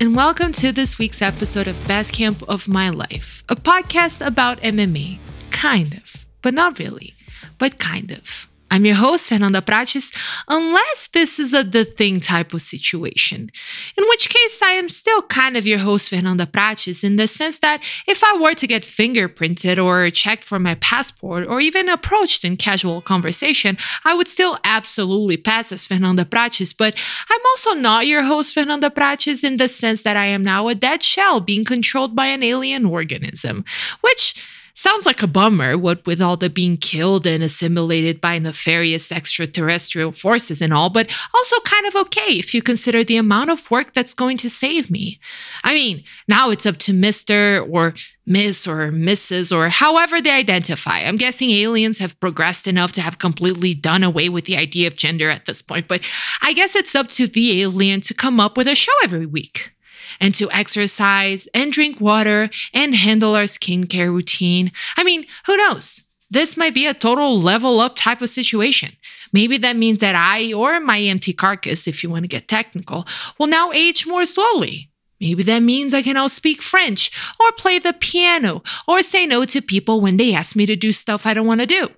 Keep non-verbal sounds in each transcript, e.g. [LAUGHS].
And welcome to this week's episode of Best Camp of My Life, a podcast about MMA. Kind of, but not really, but kind of. I'm your host, Fernanda Prates, unless this is a the thing type of situation. In which case, I am still kind of your host, Fernanda Prates, in the sense that if I were to get fingerprinted or checked for my passport or even approached in casual conversation, I would still absolutely pass as Fernanda Prates. But I'm also not your host, Fernanda Prates, in the sense that I am now a dead shell being controlled by an alien organism, which Sounds like a bummer, what with all the being killed and assimilated by nefarious extraterrestrial forces and all, but also kind of okay if you consider the amount of work that's going to save me. I mean, now it's up to Mr. or Miss or Mrs. or however they identify. I'm guessing aliens have progressed enough to have completely done away with the idea of gender at this point, but I guess it's up to the alien to come up with a show every week and to exercise and drink water and handle our skincare routine. I mean, who knows? This might be a total level up type of situation. Maybe that means that I, or my empty carcass, if you want to get technical, will now age more slowly. Maybe that means I can now speak French, or play the piano, or say no to people when they ask me to do stuff I don't want to do.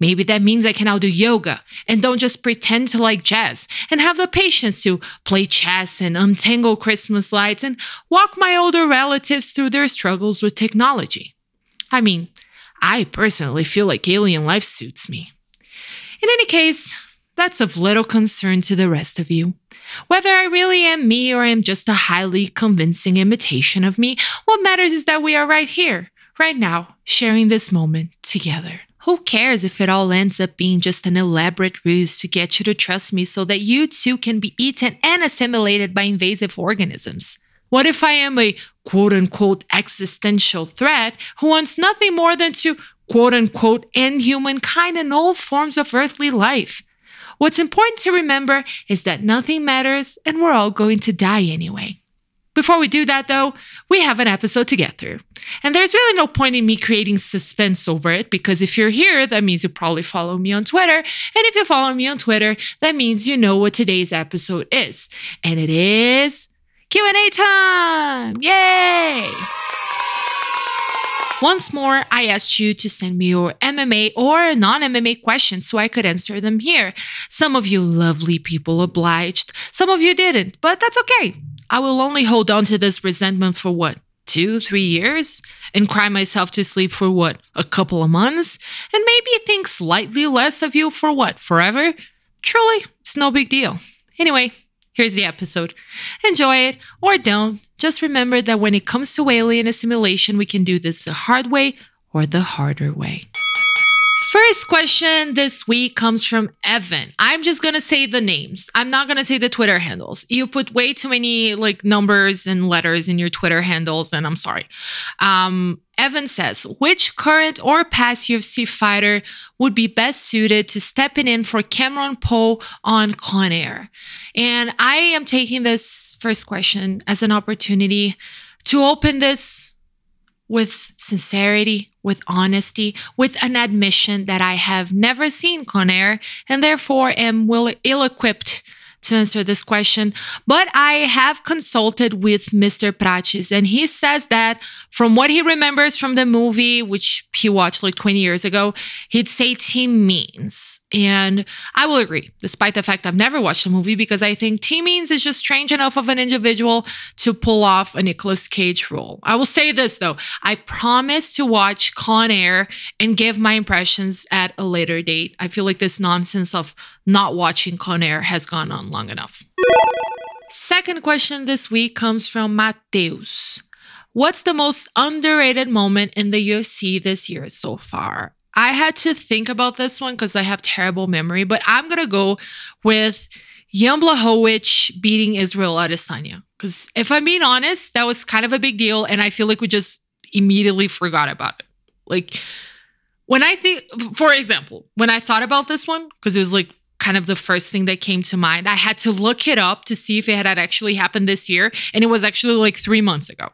Maybe that means I can now do yoga and don't just pretend to like jazz and have the patience to play chess and untangle Christmas lights and walk my older relatives through their struggles with technology. I mean, I personally feel like alien life suits me. In any case, that's of little concern to the rest of you. Whether I really am me or I am just a highly convincing imitation of me, what matters is that we are right here, right now, sharing this moment together. Who cares if it all ends up being just an elaborate ruse to get you to trust me so that you too can be eaten and assimilated by invasive organisms? What if I am a quote unquote existential threat who wants nothing more than to quote unquote end humankind and all forms of earthly life? What's important to remember is that nothing matters and we're all going to die anyway. Before we do that, though, we have an episode to get through. And there's really no point in me creating suspense over it because if you're here, that means you probably follow me on Twitter. And if you follow me on Twitter, that means you know what today's episode is. And it is Q&A time. Yay! Once more, I asked you to send me your MMA or non MMA questions so I could answer them here. Some of you lovely people obliged, some of you didn't, but that's okay. I will only hold on to this resentment for what, two, three years? And cry myself to sleep for what, a couple of months? And maybe think slightly less of you for what, forever? Truly, it's no big deal. Anyway, here's the episode. Enjoy it or don't. Just remember that when it comes to alien assimilation, we can do this the hard way or the harder way. First question this week comes from Evan. I'm just gonna say the names. I'm not gonna say the Twitter handles. You put way too many like numbers and letters in your Twitter handles, and I'm sorry. Um, Evan says, which current or past UFC fighter would be best suited to stepping in for Cameron Poe on Con Air? And I am taking this first question as an opportunity to open this with sincerity, with honesty, with an admission that I have never seen Con Air and therefore am well ill equipped to answer this question, but I have consulted with Mr. Prates, and he says that from what he remembers from the movie, which he watched like 20 years ago, he'd say Tim Means. And I will agree, despite the fact I've never watched the movie, because I think Tim Means is just strange enough of an individual to pull off a Nicolas Cage role. I will say this though I promise to watch Con Air and give my impressions at a later date. I feel like this nonsense of not watching Con Air has gone on long enough. Second question this week comes from Mateus. What's the most underrated moment in the UFC this year so far? I had to think about this one because I have terrible memory, but I'm gonna go with Jan Blachowicz beating Israel Adesanya. Because if I'm being honest, that was kind of a big deal, and I feel like we just immediately forgot about it. Like when I think, for example, when I thought about this one, because it was like kind of the first thing that came to mind. I had to look it up to see if it had actually happened this year. And it was actually like three months ago.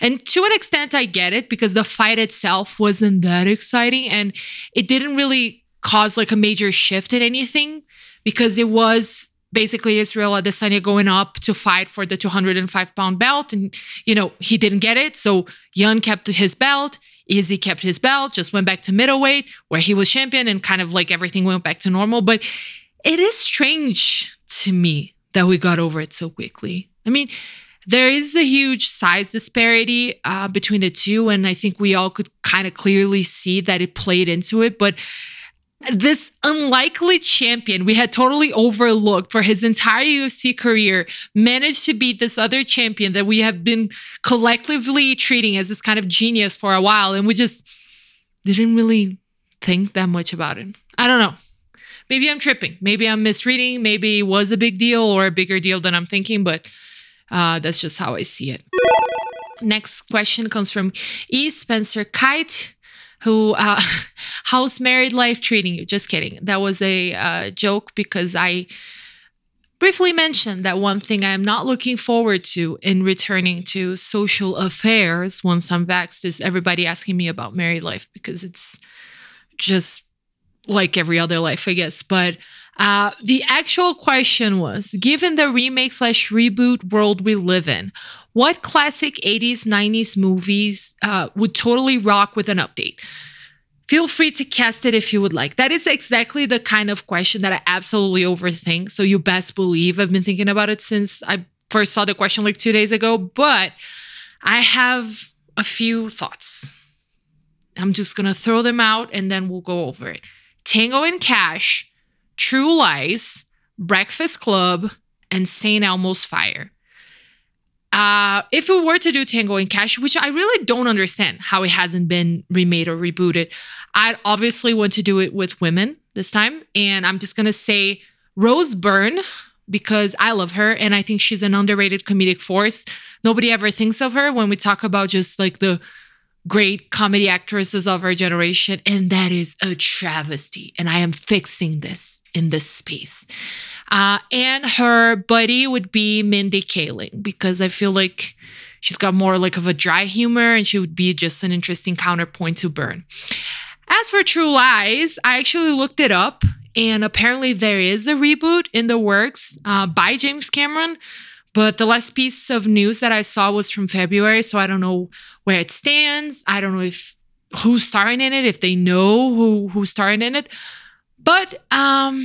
And to an extent, I get it because the fight itself wasn't that exciting and it didn't really cause like a major shift in anything because it was basically Israel Adesanya going up to fight for the 205 pound belt. And, you know, he didn't get it. So Yan kept his belt. Izzy kept his belt, just went back to middleweight where he was champion and kind of like everything went back to normal. But it is strange to me that we got over it so quickly. I mean, there is a huge size disparity uh, between the two, and I think we all could kind of clearly see that it played into it. But this unlikely champion we had totally overlooked for his entire UFC career managed to beat this other champion that we have been collectively treating as this kind of genius for a while. And we just didn't really think that much about it. I don't know. Maybe I'm tripping. Maybe I'm misreading. Maybe it was a big deal or a bigger deal than I'm thinking, but uh, that's just how I see it. Next question comes from E. Spencer Kite who uh, [LAUGHS] how's married life treating you. Just kidding. That was a uh, joke because i briefly mentioned that one thing i am not looking forward to in returning to social affairs once i'm vaxxed is everybody asking me about married life because it's just like every other life i guess. But uh, the actual question was given the remake slash reboot world we live in what classic 80s, 90s movies uh, would totally rock with an update? Feel free to cast it if you would like. That is exactly the kind of question that I absolutely overthink. So you best believe I've been thinking about it since I first saw the question like two days ago. But I have a few thoughts. I'm just going to throw them out and then we'll go over it. Tango and Cash, True Lies, Breakfast Club, and St. Elmo's Fire. Uh, if we were to do Tango and Cash, which I really don't understand how it hasn't been remade or rebooted, I'd obviously want to do it with women this time. And I'm just going to say Rose Byrne because I love her and I think she's an underrated comedic force. Nobody ever thinks of her when we talk about just like the great comedy actresses of our generation. And that is a travesty. And I am fixing this in this space. Uh, and her buddy would be Mindy Kaling because I feel like she's got more like of a dry humor and she would be just an interesting counterpoint to Byrne. As for True Lies, I actually looked it up and apparently there is a reboot in the works uh, by James Cameron. But the last piece of news that I saw was from February, so I don't know where it stands. I don't know if who's starring in it, if they know who who's starring in it. But um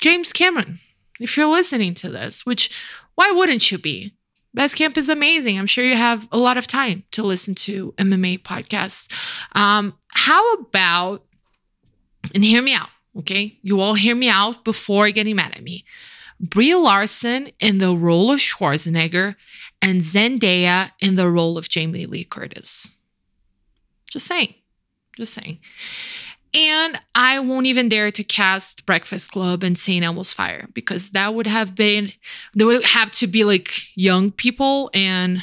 James Cameron, if you're listening to this, which why wouldn't you be? Best Camp is amazing. I'm sure you have a lot of time to listen to MMA podcasts. Um, how about, and hear me out, okay? You all hear me out before getting mad at me. Brie Larson in the role of Schwarzenegger and Zendaya in the role of Jamie Lee Curtis. Just saying. Just saying. And I won't even dare to cast Breakfast Club and St. Elmo's Fire because that would have been, they would have to be like young people. And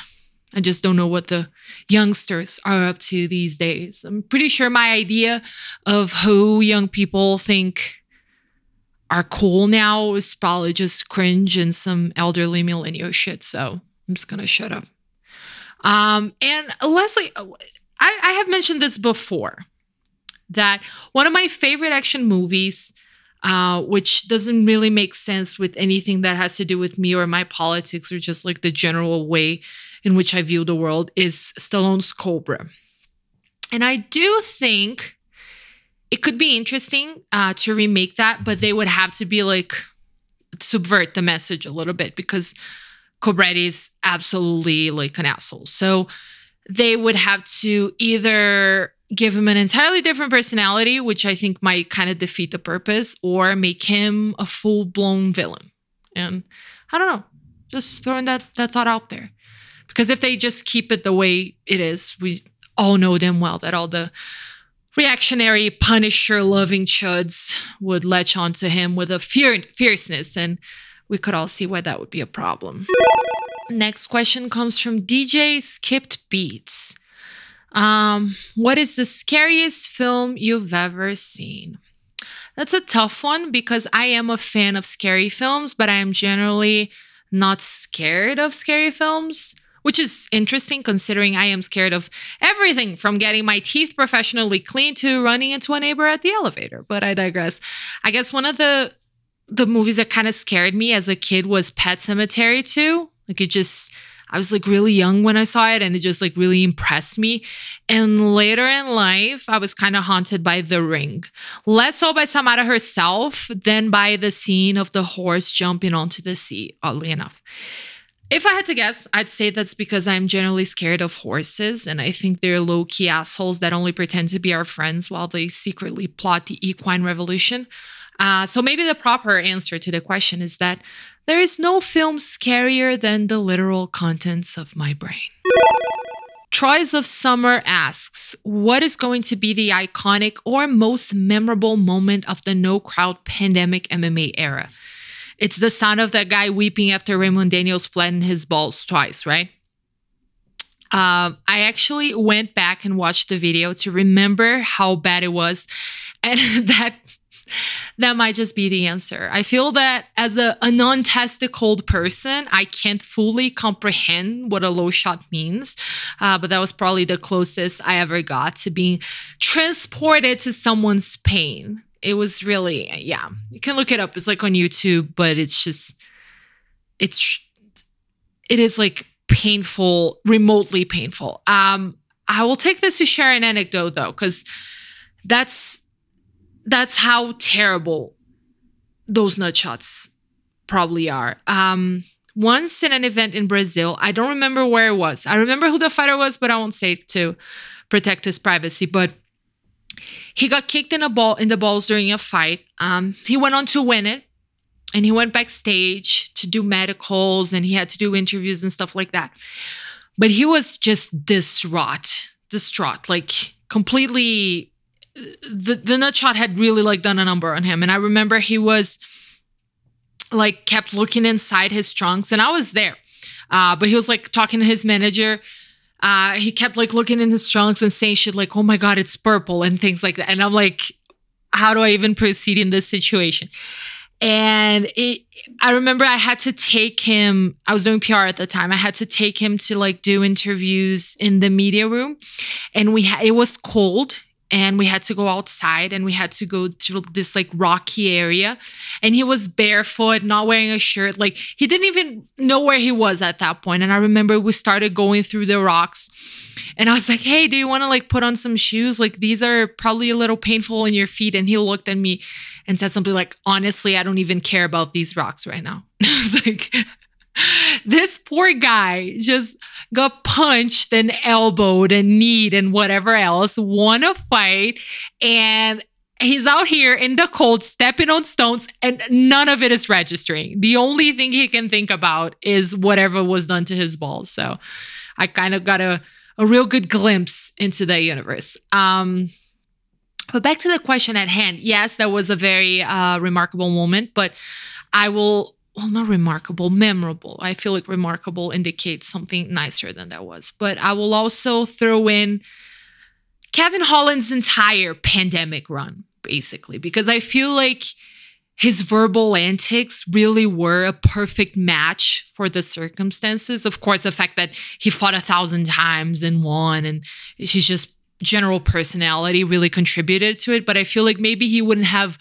I just don't know what the youngsters are up to these days. I'm pretty sure my idea of who young people think are cool now is probably just cringe and some elderly millennial shit. So I'm just to shut up. Um, and Leslie, I, I have mentioned this before that one of my favorite action movies uh, which doesn't really make sense with anything that has to do with me or my politics or just like the general way in which I view the world, is Stallone's Cobra. And I do think it could be interesting uh, to remake that, but they would have to be like subvert the message a little bit because Cobretti is absolutely like an asshole. So they would have to either give him an entirely different personality, which I think might kind of defeat the purpose, or make him a full blown villain. And I don't know, just throwing that that thought out there. Because if they just keep it the way it is, we all know them well that all the reactionary punisher loving chuds would latch onto him with a fear- fierceness and we could all see why that would be a problem. Next question comes from dj skipped beats. Um, what is the scariest film you've ever seen? That's a tough one because i am a fan of scary films but i am generally not scared of scary films which is interesting considering I am scared of everything from getting my teeth professionally cleaned to running into a neighbor at the elevator. But I digress. I guess one of the the movies that kind of scared me as a kid was Pet Sematary 2. Like it just I was like really young when I saw it and it just like really impressed me. And later in life, I was kind of haunted by The Ring. Less so by Samara herself than by the scene of the horse jumping onto the sea, oddly enough. If I had to guess, I'd say that's because I'm generally scared of horses, and I think they're low key assholes that only pretend to be our friends while they secretly plot the equine revolution. Uh, so maybe the proper answer to the question is that there is no film scarier than the literal contents of my brain. Troyes of Summer asks, What is going to be the iconic or most memorable moment of the no crowd pandemic MMA era? It's the sound of that guy weeping after Raymond Daniels flattened his balls twice, right? Um, I actually went back and watched the video to remember how bad it was, and [LAUGHS] that that might just be the answer. I feel that as a, a non testicled person, I can't fully comprehend what a low shot means, uh, but that was probably the closest I ever got to being transported to someone's pain it was really yeah. You can look it up. It's like on youtube but it's just it's it is like painful remotely painful. Um i will take this to share an anecdote though because that's that's how terrible those nut shots probably are. Um once in an event in brazil i don't remember where it was. I remember who the fighter was but i won't say it to protect his privacy but he got kicked in a ball in the balls during a fight. Um, he went on to win it, and he went backstage to do medicals, and he had to do interviews and stuff like that. But he was just distraught, distraught, like completely. The the nut shot had really like done a number on him, and I remember he was like kept looking inside his trunks, and I was there. Uh, but he was like talking to his manager uh, he kept like looking in his trunks and saying shit like, oh my God, it's purple and things like that. And I'm like, how do I even proceed in this situation? And it, I remember I had to take him, I was doing PR at the time. I had to take him to like do interviews in the media room. And we had, it was cold and we had to go outside and we had to go to this like rocky area. And he was barefoot not wearing a shirt. Like he didn't even know where he was at that point. And i remember we started going through the rocks. And i was like hey do you want to like put on some shoes? Like these are probably a little painful in your feet. And he looked at me and said something like honestly i don't even care about these rocks right now. [LAUGHS] I was like [LAUGHS] this poor guy just got punched and elbowed and kneed and whatever else, won a fight, and he's out here in the cold stepping on stones and none of it is registering. The only thing he can think about is whatever was done to his balls. So I kind of got a, a real good glimpse into the universe. Um, but back to the question at hand. Yes, that was a very uh, remarkable moment, but I will well, not remarkable, memorable. I feel like remarkable indicates something nicer than that was. But I will also throw in Kevin Holland's entire pandemic run, basically, because I feel like his verbal antics really were a perfect match for the circumstances. Of course, the fact that he fought a thousand times and won, and he's just general personality really contributed to it. But I feel like maybe he wouldn't have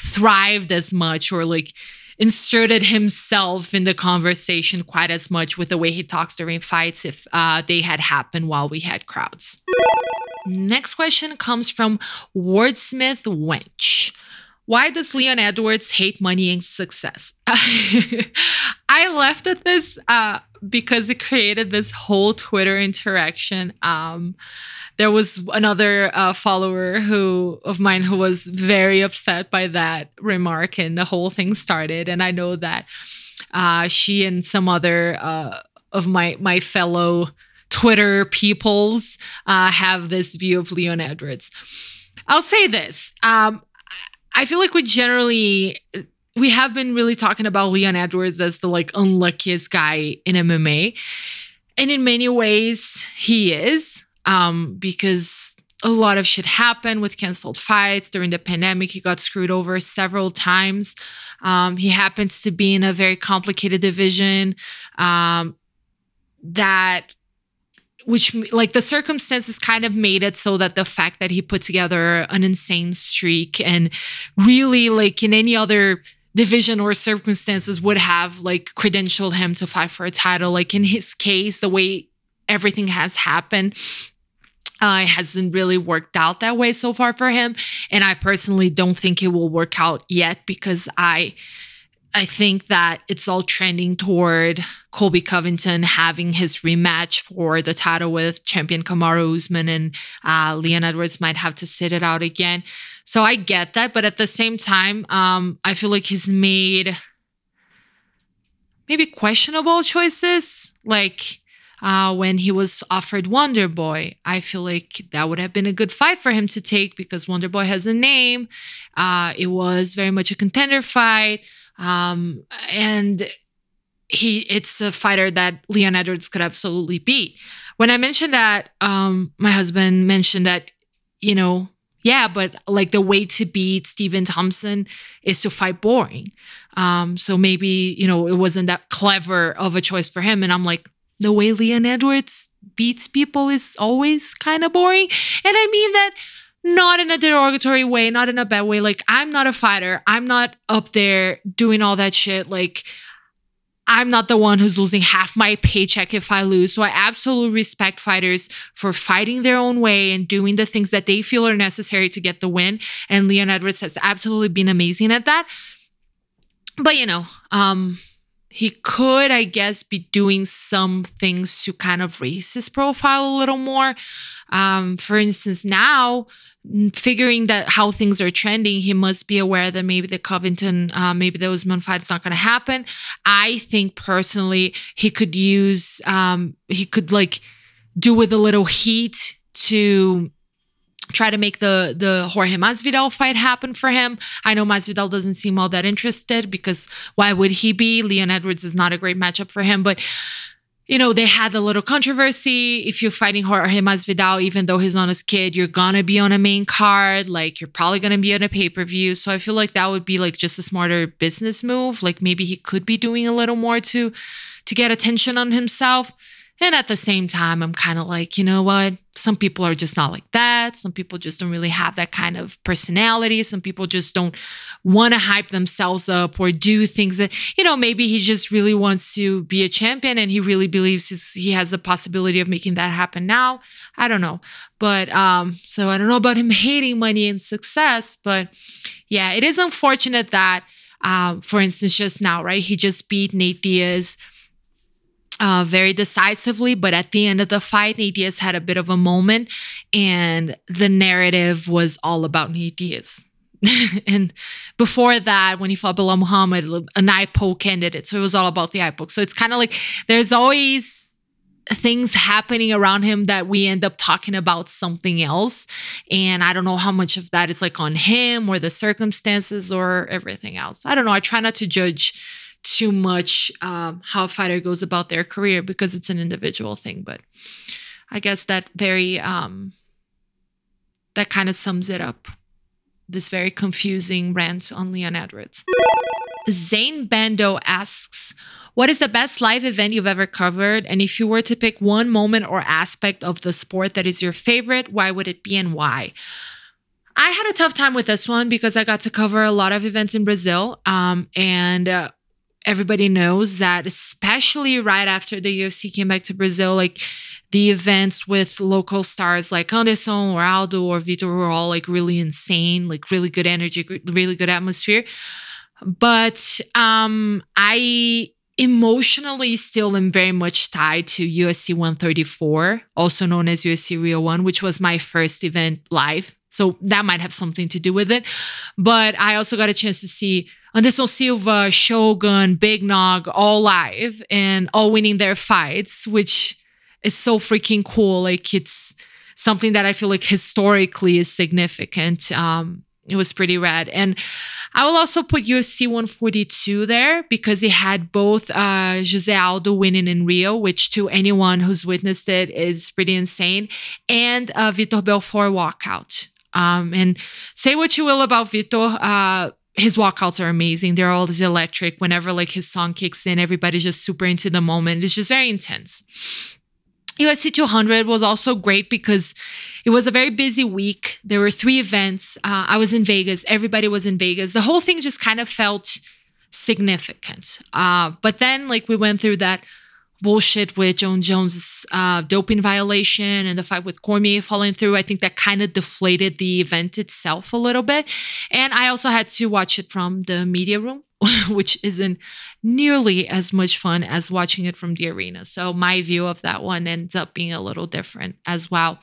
thrived as much or like inserted himself in the conversation quite as much with the way he talks during fights if uh, they had happened while we had crowds. Next question comes from Wordsmith Wench. Why does Leon Edwards hate money and success? [LAUGHS] I left at this uh, because it created this whole Twitter interaction. Um, there was another uh, follower who of mine who was very upset by that remark, and the whole thing started. And I know that uh, she and some other uh, of my my fellow Twitter peoples uh, have this view of Leon Edwards. I'll say this. Um, I feel like we generally we have been really talking about Leon Edwards as the like unluckiest guy in MMA. And in many ways, he is, um, because a lot of shit happened with canceled fights during the pandemic. He got screwed over several times. Um, he happens to be in a very complicated division um, that which like the circumstances kind of made it so that the fact that he put together an insane streak and really like in any other division or circumstances would have like credentialed him to fight for a title like in his case the way everything has happened uh, it hasn't really worked out that way so far for him and i personally don't think it will work out yet because i I think that it's all trending toward Colby Covington having his rematch for the title with champion Kamaru Usman, and uh, Leon Edwards might have to sit it out again. So I get that, but at the same time, um, I feel like he's made maybe questionable choices, like. Uh, when he was offered Wonder Boy. I feel like that would have been a good fight for him to take because Wonder Boy has a name. Uh, it was very much a contender fight. Um, and he it's a fighter that Leon Edwards could absolutely beat. When I mentioned that, um, my husband mentioned that, you know, yeah, but like the way to beat Stephen Thompson is to fight boring. Um, so maybe, you know, it wasn't that clever of a choice for him. And I'm like, the way Leon Edwards beats people is always kind of boring. And I mean that not in a derogatory way, not in a bad way. Like, I'm not a fighter. I'm not up there doing all that shit. Like, I'm not the one who's losing half my paycheck if I lose. So I absolutely respect fighters for fighting their own way and doing the things that they feel are necessary to get the win. And Leon Edwards has absolutely been amazing at that. But you know, um, he could, I guess, be doing some things to kind of raise his profile a little more. Um, for instance, now figuring that how things are trending, he must be aware that maybe the Covington, uh, maybe the Usman fight is not going to happen. I think personally, he could use, um, he could like do with a little heat to try to make the the Jorge Masvidal fight happen for him. I know Masvidal doesn't seem all that interested because why would he be? Leon Edwards is not a great matchup for him, but you know, they had a little controversy. If you're fighting Jorge Masvidal, even though he's not his kid, you're gonna be on a main card. Like you're probably gonna be on a pay per view. So I feel like that would be like just a smarter business move. Like maybe he could be doing a little more to to get attention on himself. And at the same time, I'm kind of like, you know what? Some people are just not like that. Some people just don't really have that kind of personality. Some people just don't want to hype themselves up or do things that, you know, maybe he just really wants to be a champion and he really believes he has the possibility of making that happen now. I don't know. But um, so I don't know about him [LAUGHS] hating money and success, but yeah, it is unfortunate that, uh, for instance, just now, right? He just beat Nate Diaz uh, very decisively, but at the end of the fight, Nate Diaz had a bit of a moment, and the narrative was all about Nate Diaz. [LAUGHS] and before that, when he fought Belal Muhammad, an eye poke ended it. So it was all about the eye poke. So it's kind of like there's always things happening around him that we end up talking about something else. And I don't know how much of that is like on him or the circumstances or everything else. I don't know. I try not to judge too much um, how a fighter goes about their career because it's an individual thing. But I guess that very um, that kind of sums it up. This very confusing rant on Leon Edwards. Zane Bando asks, "What is the best live event you've ever covered? And if you were to pick one moment or aspect of the sport that is your favorite, why would it be and why?" I had a tough time with this one because I got to cover a lot of events in Brazil. Um, and uh, everybody knows that, especially right after the UFC came back to Brazil, like the events with local stars like Anderson or Aldo or Vitor were all like really insane, like really good energy, really good atmosphere. But um, I emotionally still am very much tied to UFC 134, also known as UFC Rio 1, which was my first event live. So that might have something to do with it. But I also got a chance to see Anderson Silva, Shogun, Big Nog all live and all winning their fights, which is so freaking cool. Like it's something that I feel like historically is significant. Um, it was pretty rad. And I will also put UFC 142 there because it had both uh, Jose Aldo winning in Rio, which to anyone who's witnessed it is pretty insane, and uh, Vitor Belfort walkout. Um, and say what you will about Vitor. Uh, his walkouts are amazing. They're always electric. Whenever like his song kicks in, everybody's just super into the moment. It's just very intense. UFC 200 was also great because it was a very busy week. There were three events. Uh, I was in Vegas. Everybody was in Vegas. The whole thing just kind of felt significant. Uh, but then, like, we went through that bullshit with Jon Jones' uh, doping violation and the fight with Cormier falling through. I think that kind of deflated the event itself a little bit. And I also had to watch it from the media room. [LAUGHS] which isn't nearly as much fun as watching it from the arena. So my view of that one ends up being a little different as well.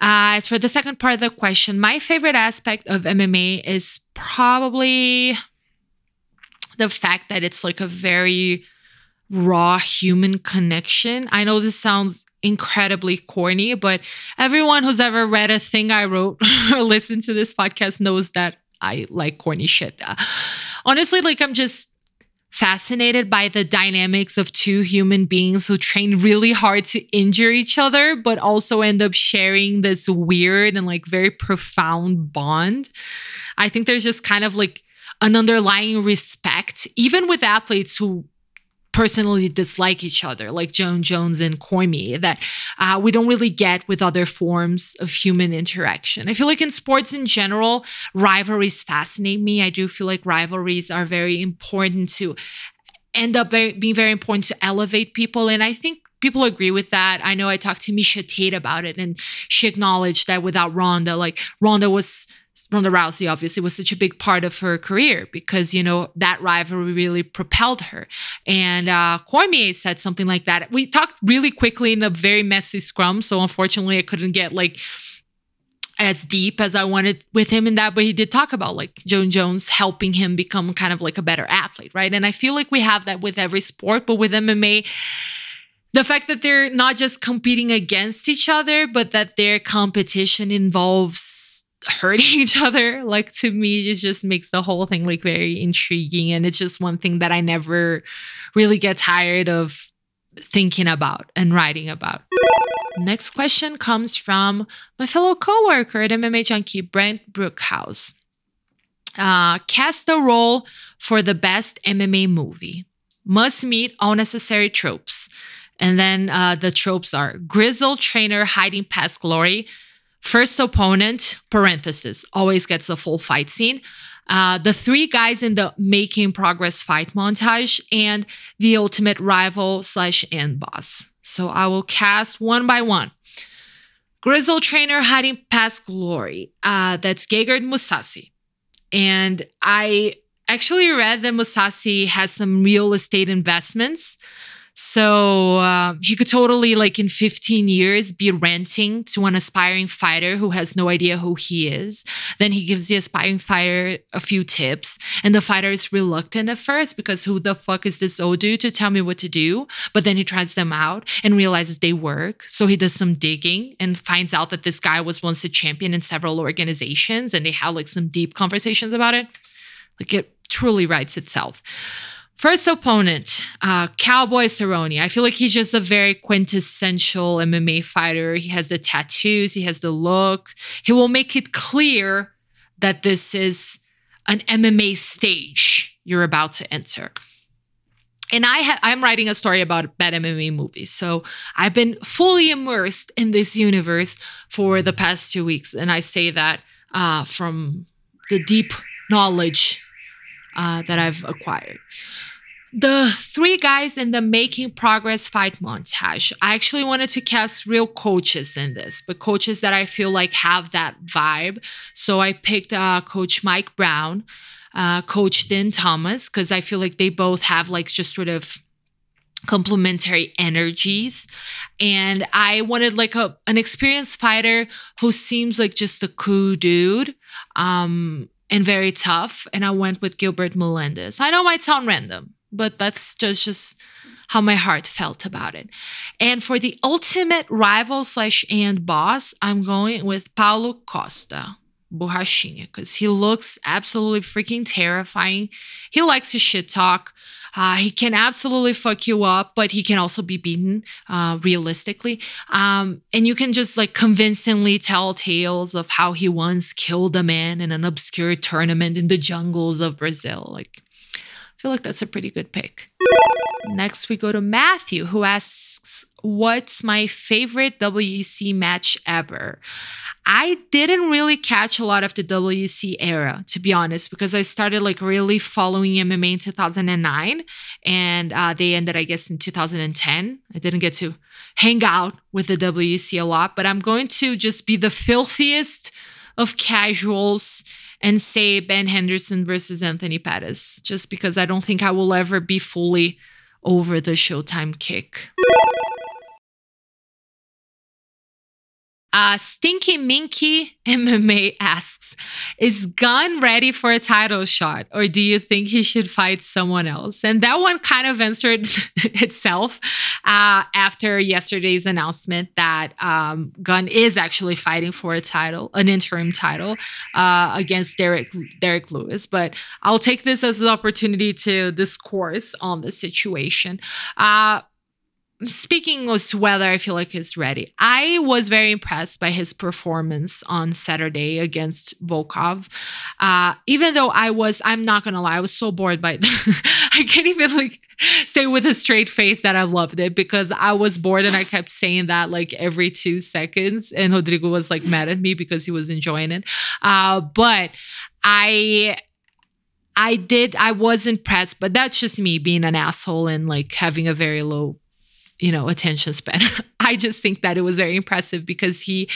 Uh, as for the second part of the question, my favorite aspect of MMA is probably the fact that it's like a very raw human connection. I know this sounds incredibly corny, but everyone who's ever read a thing I wrote [LAUGHS] or listened to this podcast knows that I like corny shit. Uh, honestly, like I'm just fascinated by the dynamics of two human beings who train really hard to injure each other, but also end up sharing this weird and like very profound bond. I think there's just kind of like an underlying respect, even with athletes who personally dislike each other, like Jon Jones and Cormier, that uh, we don't really get with other forms of human interaction. I feel like in sports in general, rivalries fascinate me. I do feel like rivalries are very important to end up very, being very important to elevate people. And I think people agree with that. I know I talked to Miesha Tate about it, and she acknowledged that without Ronda, like Ronda was Ronda Rousey obviously was such a big part of her career because you know that rivalry really propelled her. And uh, Cormier said something like that. We talked really quickly in a very messy scrum, so unfortunately I couldn't get like as deep as I wanted with him in that, but he did talk about like Jon Jones helping him become kind of like a better athlete, right? And I feel like we have that with every sport, but with MMA, the fact that they're not just competing against each other, but that their competition involves hurting [LAUGHS] each other like to me it just makes the whole thing like very intriguing and it's just one thing that i never really get tired of thinking about and writing about. Next question comes from my fellow coworker at mma junkie brent brookhouse. Uh, cast a role for the best mma movie. Must meet all necessary tropes. And then uh, the tropes are grizzled trainer hiding past glory First opponent, parenthesis, always gets a full fight scene. Uh, the three guys in the making progress fight montage and the ultimate rival slash end boss. So I will cast one by one. Grizzle trainer hiding past glory. Uh, that's Gegard Mousasi. And I actually read that Mousasi has some real estate investments. So um, he could totally, like in 15 years, be renting to an aspiring fighter who has no idea who he is. Then he gives the aspiring fighter a few tips, and the fighter is reluctant at first because who the fuck is this old dude to tell me what to do? But then he tries them out and realizes they work. So he does some digging and finds out that this guy was once a champion in several organizations, and they have like some deep conversations about it. Like it truly writes itself. First opponent, uh, Cowboy Cerrone. I feel like he's just a very quintessential MMA fighter. He has the tattoos, he has the look. He will make it clear that this is an MMA stage you're about to enter. And I ha- I'm writing a story about bad MMA movies. So I've been fully immersed in this universe for the past two weeks. And I say that uh, from the deep knowledge uh, that I've acquired. The three guys in the making progress fight montage. I actually wanted to cast real coaches in this, but coaches that I feel like have that vibe. So I picked uh, Coach Mike Brown, uh, Coach Din Thomas, because I feel like they both have like just sort of complementary energies and i wanted like a an experienced fighter who seems like just a cool dude um and very tough and i went with gilbert melendez. I know it might sound random but that's just just how my heart felt about it. And for the ultimate rival slash and boss i'm going with paulo costa borrachinha because he looks absolutely freaking terrifying he likes to shit talk uh, he can absolutely fuck you up, but he can also be beaten uh, realistically. Um, and you can just like convincingly tell tales of how he once killed a man in an obscure tournament in the jungles of Brazil. Like, I feel like that's a pretty good pick. Next, we go to Matthew, who asks, What's my favorite WEC match ever? I didn't really catch a lot of the WEC era, to be honest, because I started like really following MMA in 2009 and uh, they ended, I guess, in 2010. I didn't get to hang out with the WEC a lot, but I'm going to just be the filthiest of casuals and say Ben Henderson versus Anthony Pettis, just because I don't think I will ever be fully over the Showtime kick. Uh, Stinky Minky MMA asks, is Gane ready for a title shot or do you think he should fight someone else? And that one kind of answered [LAUGHS] itself uh, after yesterday's announcement that um, Gane is actually fighting for a title, an interim title uh, against Derrick, Derrick Lewis. But I'll take this as an opportunity to discourse on the situation. Uh, speaking of whether I feel like he's ready, I was very impressed by his performance on Saturday against Volkov. Uh, even though I was, I'm not gonna lie, I was so bored by. [LAUGHS] I can't even like say with a straight face that I loved it because I was bored and I kept saying that like every two seconds. And Rodrigo was like mad at me because he was enjoying it. Uh, but I I did I was impressed, but that's just me being an asshole and like having a very low you know attention span. [LAUGHS] I just think that it was very impressive because he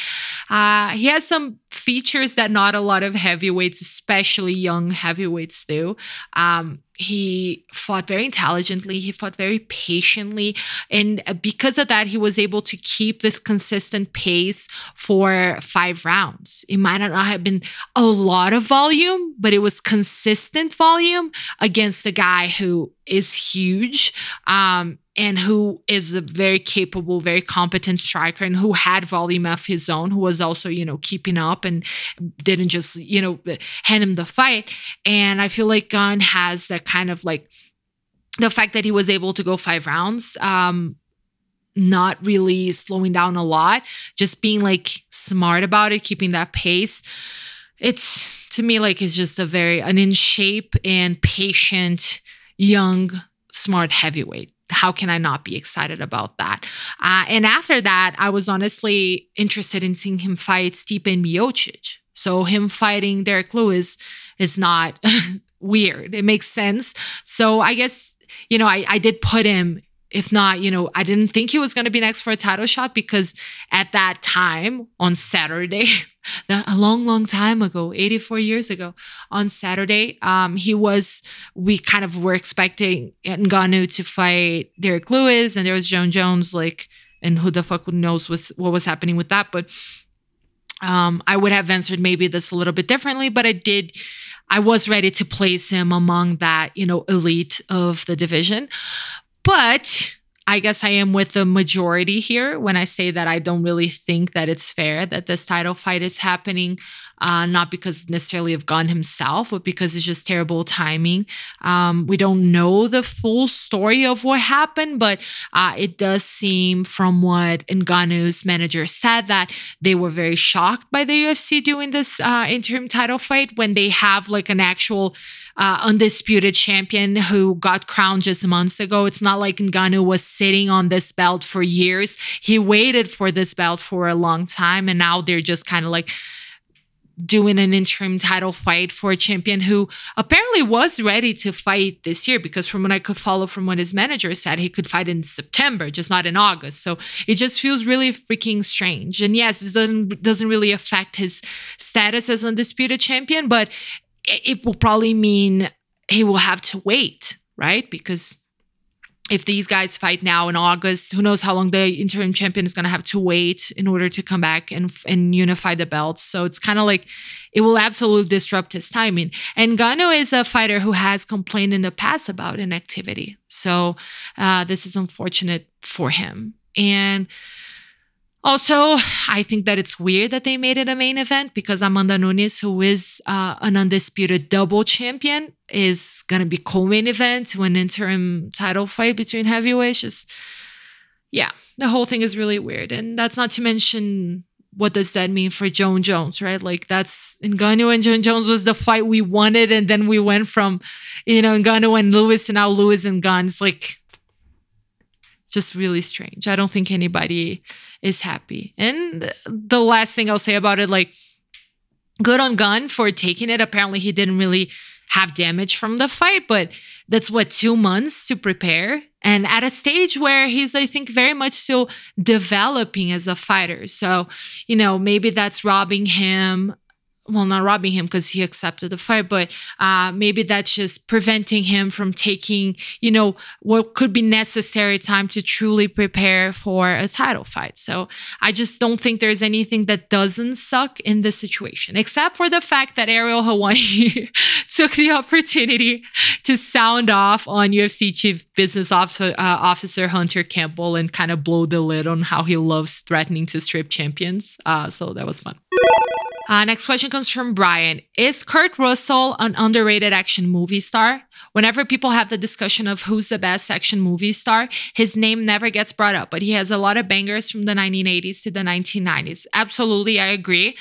uh, he has some features that not a lot of heavyweights especially young heavyweights do. Um, he fought very intelligently. He fought very patiently. And because of that he was able to keep this consistent pace for five rounds. It might not have been a lot of volume but it was consistent volume against a guy who is huge. Um, and who is a very capable, very competent striker and who had volume of his own, who was also, you know, keeping up and didn't just, you know, hand him the fight. And I feel like Gane has that kind of like the fact that he was able to go five rounds, um, not really slowing down a lot, just being like smart about it, keeping that pace. It's to me like it's just a very an in shape and patient young smart heavyweight how can I not be excited about that? Uh, and after that, I was honestly interested in seeing him fight Stipe Miocic. So him fighting Derrick Lewis is not [LAUGHS] weird. It makes sense. So I guess, you know, I, I did put him if not, you know, I didn't think he was going to be next for a title shot because at that time on Saturday, [LAUGHS] a long, long time ago, 84 years ago, on Saturday, um, he was, we kind of were expecting Ngannou to fight Derrick Lewis and there was Jon Jones, like, and who the fuck knows was, what was happening with that. But um, I would have answered maybe this a little bit differently, but I did. I was ready to place him among that, you know, elite of the division. But I guess I am with the majority here when I say that I don't really think that it's fair that this title fight is happening, uh, not because necessarily of Gane himself, but because it's just terrible timing. Um, we don't know the full story of what happened, but uh, it does seem from what Ngannou's manager said that they were very shocked by the UFC doing this uh, interim title fight when they have like an actual uh, undisputed champion who got crowned just months ago. It's not like Ngannou was sitting on this belt for years. He waited for this belt for a long time, and now they're just kind of like doing an interim title fight for a champion who apparently was ready to fight this year because from what I could follow from what his manager said, he could fight in September, just not in August. So it just feels really freaking strange. And yes, this doesn't doesn't really affect his status as undisputed champion, but it will probably mean he will have to wait, right? Because if these guys fight now in August, who knows how long the interim champion is going to have to wait in order to come back and and unify the belts. So it's kind of like it will absolutely disrupt his timing. And Ngannou is a fighter who has complained in the past about inactivity. So uh, this is unfortunate for him. And also, I think that it's weird that they made it a main event because Amanda Nunes, who is uh, an undisputed double champion, is to be co-main event to an interim title fight between heavyweights. Just, yeah, the whole thing is really weird. And that's not to mention what does that mean for Jon Jones, right? Like that's Ngannou and Jon Jones was the fight we wanted, and then we went from, you know, Ngannou and Lewis to now Lewis and Gane. Like just really strange. I don't think anybody is happy. And the last thing I'll say about it, like, good on Gane for taking it. Apparently, he didn't really have damage from the fight, but that's what two months to prepare. And at a stage where he's, I think, very much still developing as a fighter. So, you know, maybe that's robbing him well, not robbing him because he accepted the fight, but uh, maybe that's just preventing him from taking, you know, what could be necessary time to truly prepare for a title fight. So I just don't think there's anything that doesn't suck in this situation, except for the fact that Ariel Helwani [LAUGHS] took the opportunity to sound off on UFC Chief Business Officer, uh, Officer Hunter Campbell and kind of blow the lid on how he loves threatening to strip champions. Uh, so that was fun. Uh, next question comes from Brian. Is Kurt Russell an underrated action movie star? Whenever people have the discussion of who's the best action movie star, his name never gets brought up, but he has a lot of bangers from the 1980s to the 1990s. Absolutely, I agree.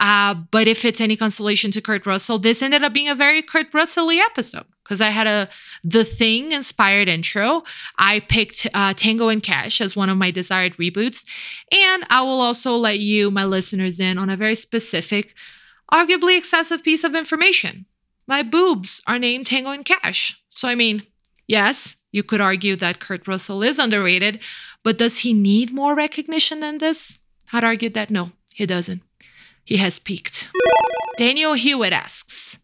Uh, but if it's any consolation to Kurt Russell, this ended up being a very Kurt Russell episode because I had a The Thing inspired intro. I picked uh, Tango and Cash as one of my desired reboots. And I will also let you, my listeners, in on a very specific, arguably excessive piece of information. My boobs are named Tango and Cash. So, I mean, yes, you could argue that Kurt Russell is underrated, but does he need more recognition than this? I'd argue that no, he doesn't. He has peaked. Daniel Hewitt asks,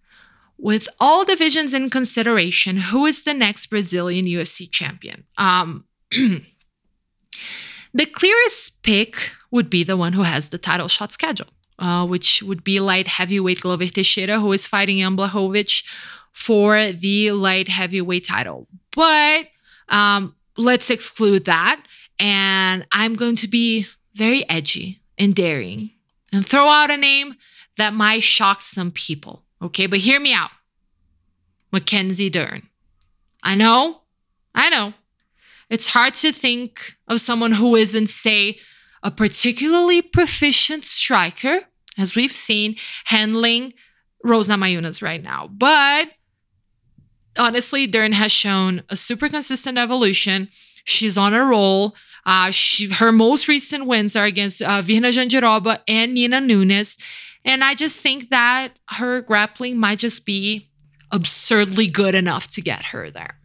with all divisions in consideration, who is the next Brazilian UFC champion? Um, [CLEARS THROAT] the clearest pick would be the one who has the title shot schedule, uh, which would be light heavyweight Glover Teixeira, who is fighting Jan Blachowicz for the light heavyweight title. But um, let's exclude that. And I'm going to be very edgy and daring and throw out a name that might shock some people. Okay, but hear me out. Mackenzie Dern. I know, I know. It's hard to think of someone who isn't, say, a particularly proficient striker, as we've seen, handling Rose Namajunas right now. But honestly, Dern has shown a super consistent evolution. She's on a roll. Uh, she, her most recent wins are against uh, Virna Jandiroba and Nina Nunes. And I just think that her grappling might just be absurdly good enough to get her there.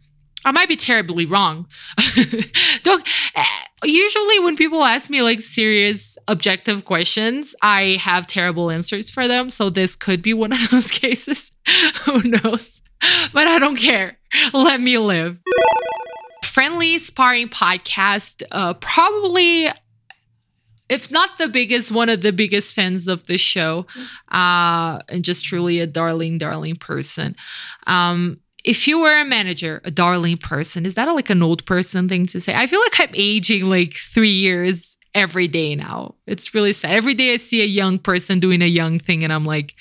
I might be terribly wrong. [LAUGHS] Don't eh, usually when people ask me like serious objective questions, I have terrible answers for them. So this could be one of [LAUGHS] those cases. [LAUGHS] Who knows? But I don't care. Let me live. Friendly Sparring Podcast, uh, probably if not the biggest, one of the biggest fans of the show, uh, and just truly a darling, darling person. Um, if you were a manager, a darling person, is that like an old person thing to say? I feel like I'm aging like three years every day now. It's really sad. Every day I see a young person doing a young thing, and I'm like,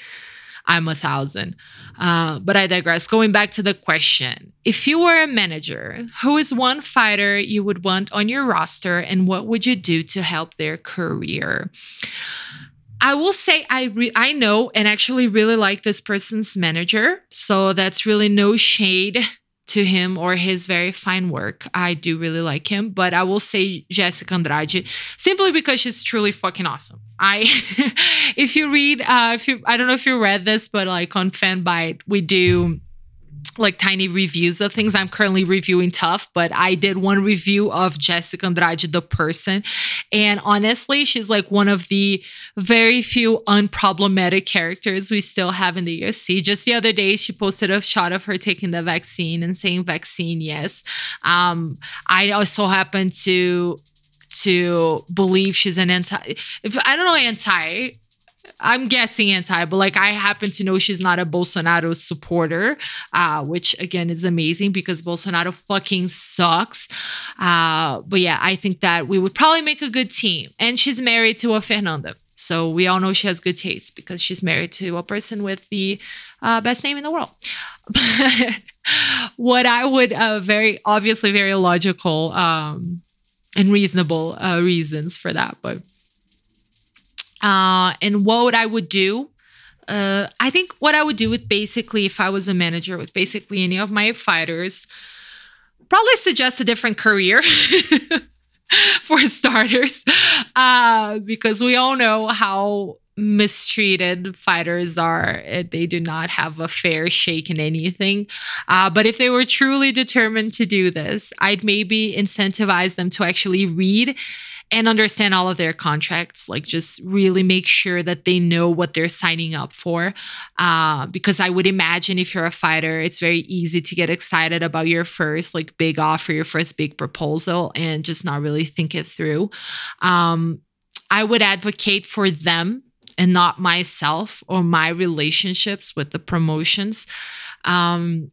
I'm a thousand. Uh, but I digress. Going back to the question if you were a manager, who is one fighter you would want on your roster and what would you do to help their career? I will say I re- I know and actually really like this person's manager, so that's really no shade to him or his very fine work. I do really like him, but I will say Jessica Andrade simply because she's truly fucking awesome. I [LAUGHS] if you read uh if you I don't know if you read this, but like on Fanbyte, we do like tiny reviews of things. I'm currently reviewing TUF, but I did one review of Jessica Andrade, the person. And honestly, she's like one of the very few unproblematic characters we still have in the UFC. Just the other day, she posted a shot of her taking the vaccine and saying vaccine, yes. Um, I also happen to to believe she's an anti if I don't know anti I'm guessing anti, but like I happen to know she's not a Bolsonaro supporter, uh, which again is amazing because Bolsonaro fucking sucks. Uh, but yeah, I think that we would probably make a good team. And she's married to a Fernanda. So we all know she has good taste because she's married to a person with the uh, best name in the world. [LAUGHS] what I would uh, very obviously very logical um, and reasonable uh, reasons for that, but uh, and what I would do. Uh, I think what I would do with basically, if I was a manager with basically any of my fighters, probably suggest a different career [LAUGHS] for starters, uh, because we all know how mistreated fighters are. They do not have a fair shake in anything. Uh, but if they were truly determined to do this, I'd maybe incentivize them to actually read and understand all of their contracts like just really make sure that they know what they're signing up for uh, because i would imagine if you're a fighter it's very easy to get excited about your first like big offer your first big proposal and just not really think it through um, i would advocate for them and not myself or my relationships with the promotions. Um,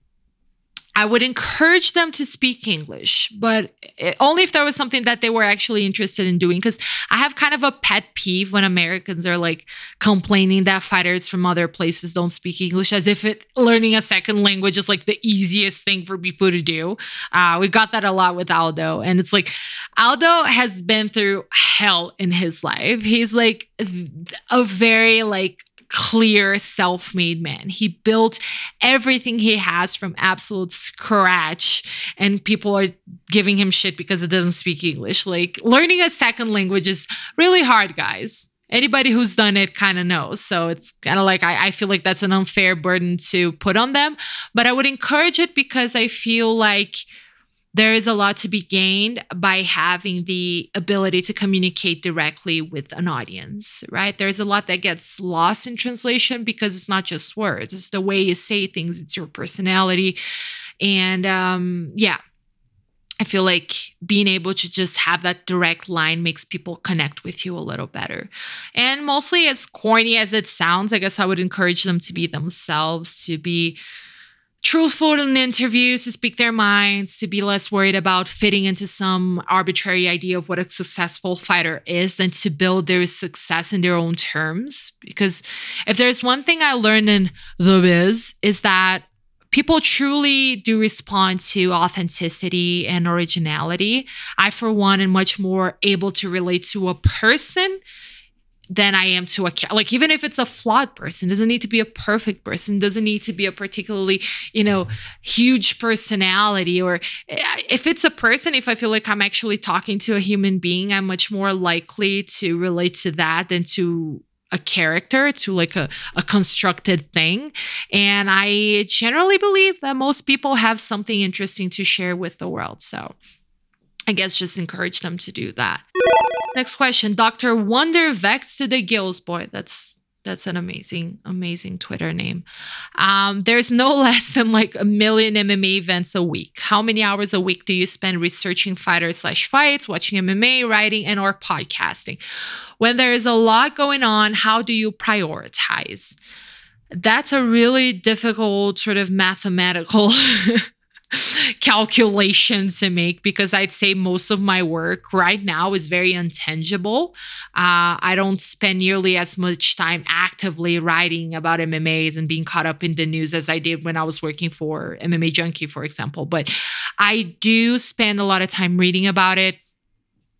I would encourage them to speak English, but only if there was something that they were actually interested in doing. Because I have kind of a pet peeve when Americans are like complaining that fighters from other places don't speak English, as if it, learning a second language is like the easiest thing for people to do. Uh, we got that a lot with Aldo, and it's like Aldo has been through hell in his life. He's like a very like clear self made man. He built everything he has from absolute scratch, and people are giving him shit because it doesn't speak English. Like, learning a second language is really hard, guys. Anybody who's done it kind of knows. So it's kind of like I, I feel like that's an unfair burden to put on them. But I would encourage it because I feel like there is a lot to be gained by having the ability to communicate directly with an audience, right? There's a lot that gets lost in translation because it's not just words, it's the way you say things, it's your personality. And um, yeah, I feel like being able to just have that direct line makes people connect with you a little better. And mostly, as corny as it sounds, I guess I would encourage them to be themselves, to be truthful in interviews, to speak their minds, to be less worried about fitting into some arbitrary idea of what a successful fighter is than to build their success in their own terms. Because if there's one thing I learned in the biz, is that people truly do respond to authenticity and originality. I, for one, am much more able to relate to a person than I am to a like even if it's a flawed person doesn't need to be a perfect person doesn't need to be a particularly you know huge personality or eh, if it's a person if I feel like I'm actually talking to a human being I'm much more likely to relate to that than to a character to like a, a constructed thing. And I generally believe that most people have something interesting to share with the world so I guess just encourage them to do that. Next question, Dr. Wonder Vex to the Gills boy. That's that's an amazing, amazing Twitter name. Um, there's no [LAUGHS] less than like a million MMA events a week. How many hours a week do you spend researching fighters slash fights, watching MMA, writing, and or podcasting? When there is a lot going on, how do you prioritize? That's a really difficult sort of mathematical [LAUGHS] [LAUGHS] calculations to make because I'd say most of my work right now is very intangible. Uh, I don't spend nearly as much time actively writing about MMAs and being caught up in the news as I did when I was working for MMA Junkie, for example. But I do spend a lot of time reading about it,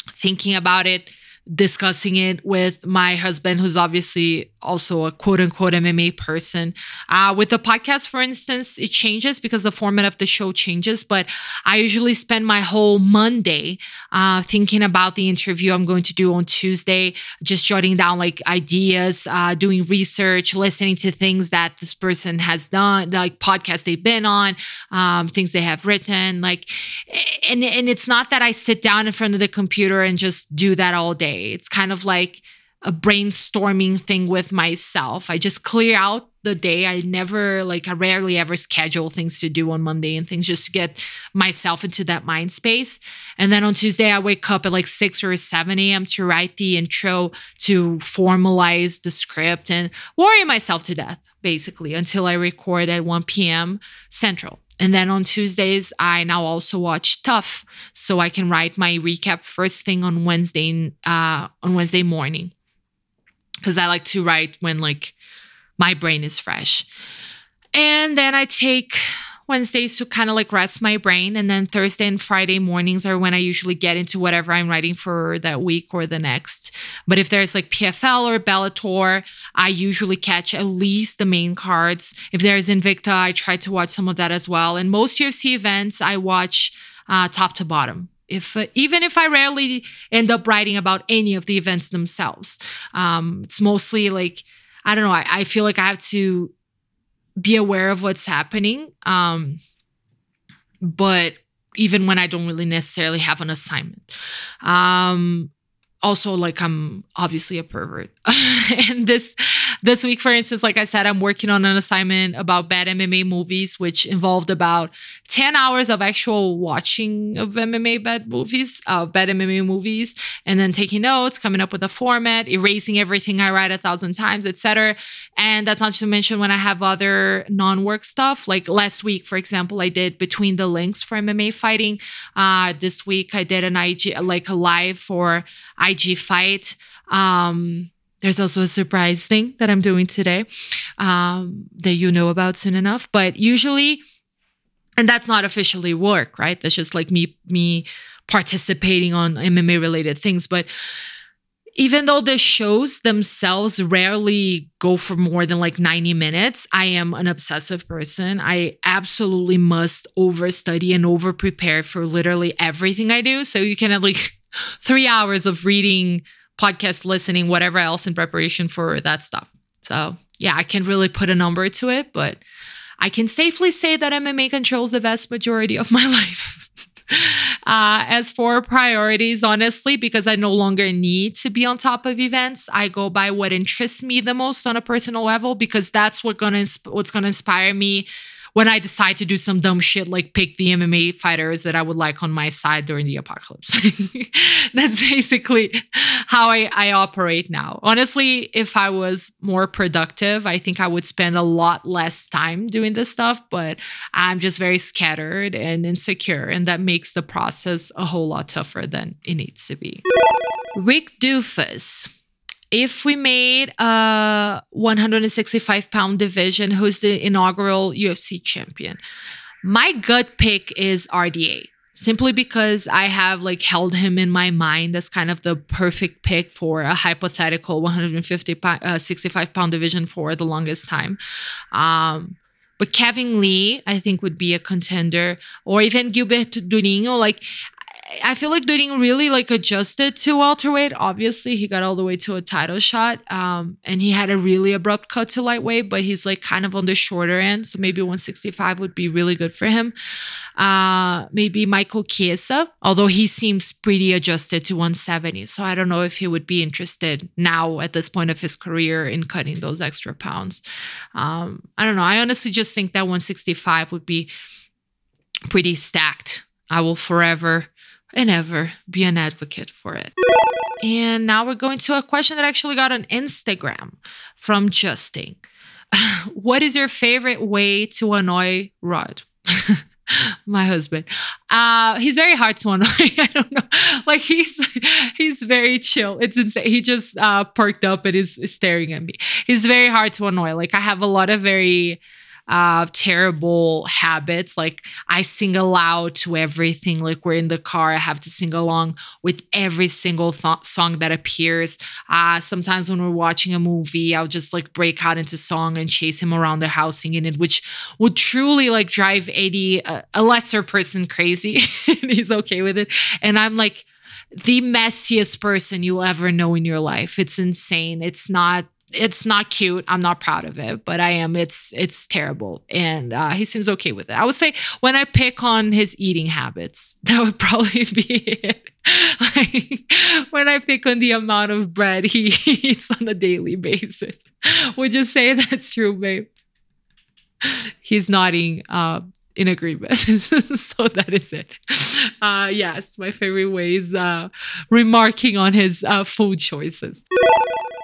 thinking about it discussing it with my husband, who's obviously also a quote unquote MMA person. Uh, with the podcast, for instance, it changes because the format of the show changes, but I usually spend my whole Monday uh, thinking about the interview I'm going to do on Tuesday, just jotting down like ideas, uh, doing research, listening to things that this person has done, like podcasts they've been on, um, things they have written. Like, and, and it's not that I sit down in front of the computer and just do that all day. It's kind of like, a brainstorming thing with myself. I just clear out the day. I never like I rarely ever schedule things to do on Monday and things just to get myself into that mind space. And then on Tuesday I wake up at like 6 or 7 a.m. to write the intro to formalize the script and worry myself to death, basically, until I record at 1 p.m. Central. And then on Tuesdays, I now also watch TUF, so I can write my recap first thing on Wednesday uh, on Wednesday morning because I like to write when like my brain is fresh. And then I take Wednesdays to kind of like rest my brain. And then Thursday and Friday mornings are when I usually get into whatever I'm writing for that week or the next. But if there's like PFL or Bellator, I usually catch at least the main cards. If there's Invicta, I try to watch some of that as well. And most UFC events, I watch uh, top to bottom if uh, even if I rarely end up writing about any of the events themselves. Um, it's mostly like I don't know. I, I, feel like I have to be aware of what's happening. Um, but even when I don't really necessarily have an assignment. Um, also like i'm obviously a pervert. [LAUGHS] And this this week for instance like i said i'm working on an assignment about bad mma movies which involved about 10 hours of actual watching of mma bad movies of uh, bad mma movies and then taking notes coming up with a format erasing everything i write a thousand times etc and that's not to mention when i have other non-work stuff. Like last week for example i did between the links for mma fighting. Uh, this week i did an ig like a live for IG fight. Um, there's also a surprise thing that I'm doing today um, that you know about soon enough. But usually, and that's not officially work, right? That's just like me me participating on MMA related things. But even though the shows themselves rarely go for more than like 90 minutes, I am an obsessive person. I absolutely must overstudy and over prepare for literally everything I do. So you can at least three hours of reading, podcast listening, whatever else in preparation for that stuff. So, yeah, I can't really put a number to it, but I can safely say that MMA controls the vast majority of my [LAUGHS] life. uh, as for priorities, honestly, because I no longer need to be on top of events, I go by what interests me the most on a personal level because that's what gonna what's gonna inspire me when I decide to do some dumb shit like pick the MMA fighters that I would like on my side during the apocalypse. [LAUGHS] That's basically how I, I operate now. Honestly, if I was more productive, I think I would spend a lot less time doing this stuff, but I'm just very scattered and insecure, and that makes the process a whole lot tougher than it needs to be. Rick Doofus if we made a 165 pound division, who's the inaugural UFC champion? My gut pick is RDA simply because I have like held him in my mind as kind of the perfect pick for a hypothetical 150 uh, 65 pound division for the longest time. Um, but Kevin Lee, I think, would be a contender, or even Gilbert Durinho. Like, I feel like they didn't really like adjust it to welterweight. Obviously, he got all the way to a title shot, um, and he had a really abrupt cut to lightweight, but he's like kind of on the shorter end, so maybe 165 would be really good for him. Uh, maybe Michael Chiesa, although he seems pretty adjusted to 170, so I don't know if he would be interested now at this point of his career in cutting those extra pounds. Um, I don't know. I honestly just think that 165 would be pretty stacked. I will forever and ever be an advocate for it. And now we're going to a question that I actually got on Instagram from Justin. [LAUGHS] what is your favorite way to annoy Rod? [LAUGHS] my husband. Uh, he's very hard to [LAUGHS] annoy. I don't know. Like he's he's very chill. It's insane. He just uh, perked up and is, is staring at me. He's very hard to annoy. Like I have a lot of very uh, terrible habits. Like I sing aloud to everything. Like we're in the car, I have to sing along with every single th- song that appears. Uh, sometimes when we're watching a movie, I'll just like break out into song and chase him around the house singing it, which would truly like drive Eddie, uh, a lesser person, crazy. [LAUGHS] and he's okay with it. And I'm like, the messiest person you'll ever know in your life. It's insane. It's not it's not cute. I'm not proud of it, but I am. It's it's terrible, and uh, he seems okay with it. I would say when I pick on his eating habits, [LAUGHS] that would probably be it. like when I pick on the amount of bread he [LAUGHS] eats on a daily basis, would you say that's true, babe? He's nodding. Uh, in agreement. [LAUGHS] so that is it. Uh, yes, my favorite way is uh, remarking on his uh, food choices.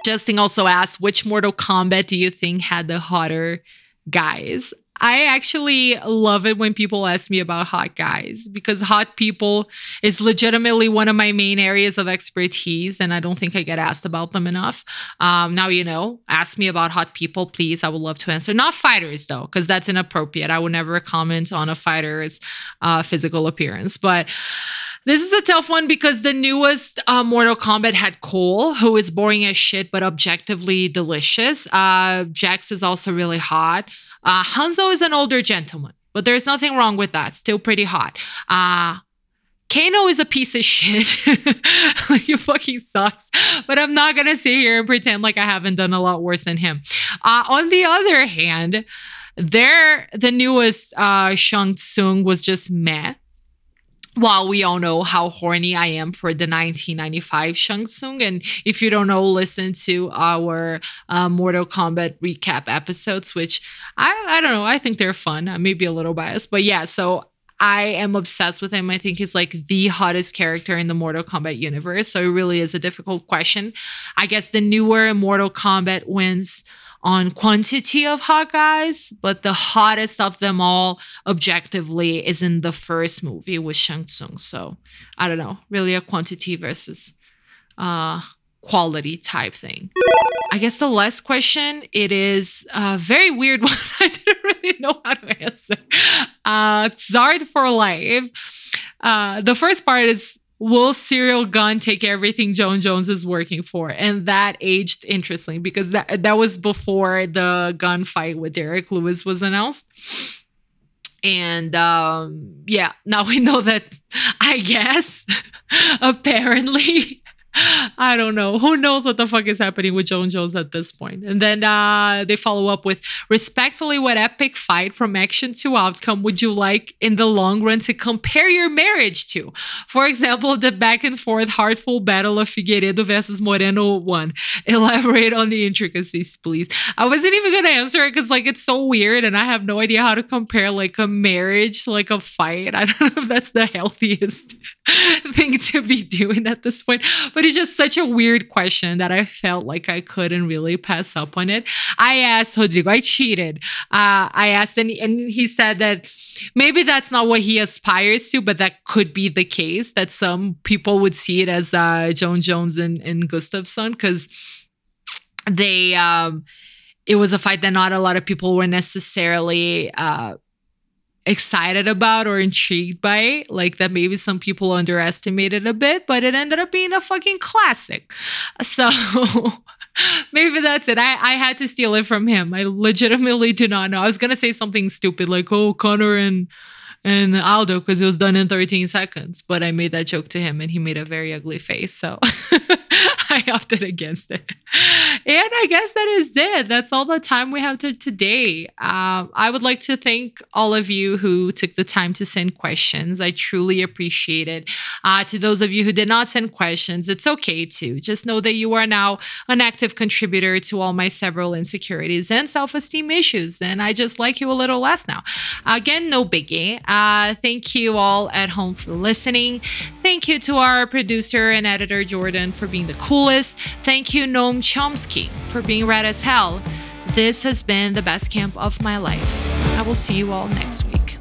Justin also asked, which Mortal Kombat do you think had the hotter guys? I actually love it when people ask me about hot guys because hot people is legitimately one of my main areas of expertise, and I don't think I get asked about them enough. Um, now you know, ask me about hot people, please. I would love to answer. Not fighters though, because that's inappropriate. I would never comment on a fighter's uh, physical appearance, but. This is a tough one because the newest uh, Mortal Kombat had Cole, who is boring as shit but objectively delicious. Uh, Jax is also really hot. Uh, Hanzo is an older gentleman, but there's nothing wrong with that. Still pretty hot. Uh, Kano is a piece of shit. [LAUGHS] like, he fucking sucks. But I'm not going to sit here and pretend like I haven't done a lot worse than him. Uh, on the other hand, there, the newest uh, Shang Tsung was just meh while we all know how horny I am for the 1995 Shang Tsung, and if you don't know, listen to our uh, Mortal Kombat recap episodes, which I I don't know, I think they're fun. I may be a little biased, but yeah. So I am obsessed with him. I think he's like the hottest character in the Mortal Kombat universe. So it really is a difficult question. I guess the newer Mortal Kombat wins on quantity of hot guys, but the hottest of them all objectively is in the first movie with Shang Tsung. So I don't know, really a quantity versus uh, quality type thing. I guess the last question, it is a very weird [LAUGHS] one. I didn't really know how to answer. Uh, Zard for life. Uh, the first part is will Ciryl Gane take everything Jon Jones is working for? And that aged interestingly because that, that was before the Gane fight with Derrick Lewis was announced. And um, yeah, now we know that [LAUGHS] I guess [LAUGHS] apparently I don't know. Who knows what the fuck is happening with Jon Jones at this point? And then uh, they follow up with respectfully, what epic fight from action to outcome would you like in the long run to compare your marriage to? For example, the back and forth heartful battle of Figueiredo versus Moreno one. Elaborate on the intricacies, please. I wasn't even gonna answer it because like it's so weird and I have no idea how to compare like a marriage to like a fight. [LAUGHS] I don't know if that's the healthiest [LAUGHS] thing to be doing at this point. But it's just such a weird question that I felt like I couldn't really pass up on it. I asked Rodrigo, I cheated. Uh, I asked, and, and he said that maybe that's not what he aspires to, but that could be the case that some people would see it as uh, Jon Jones and, and Gustafsson because they, um, it was a fight that not a lot of people were necessarily uh, excited about or intrigued by it, like that maybe some people underestimated a bit but it ended up being a fucking classic so [LAUGHS] maybe that's it I, I had to steal it from him i legitimately do not know i was gonna say something stupid like oh Conor and and Aldo because it was done in 13 seconds. But I made that joke to him and he made a very ugly face. So [LAUGHS] [LAUGHS] I opted against it. And I guess that is it. That's all the time we have to today. Um, I would like to thank all of you who took the time to send questions. I truly appreciate it. Uh, to those of you who did not send questions, it's okay to just know that you are now an active contributor to all my several insecurities and self esteem issues. And I just like you a little less now. Again, no biggie. Uh, thank you all at home for listening. Thank you to our producer and editor, Jordan, for being the coolest. Thank you, Noam Chomsky, for being red as hell. This has been the best camp of my life. I will see you all next week.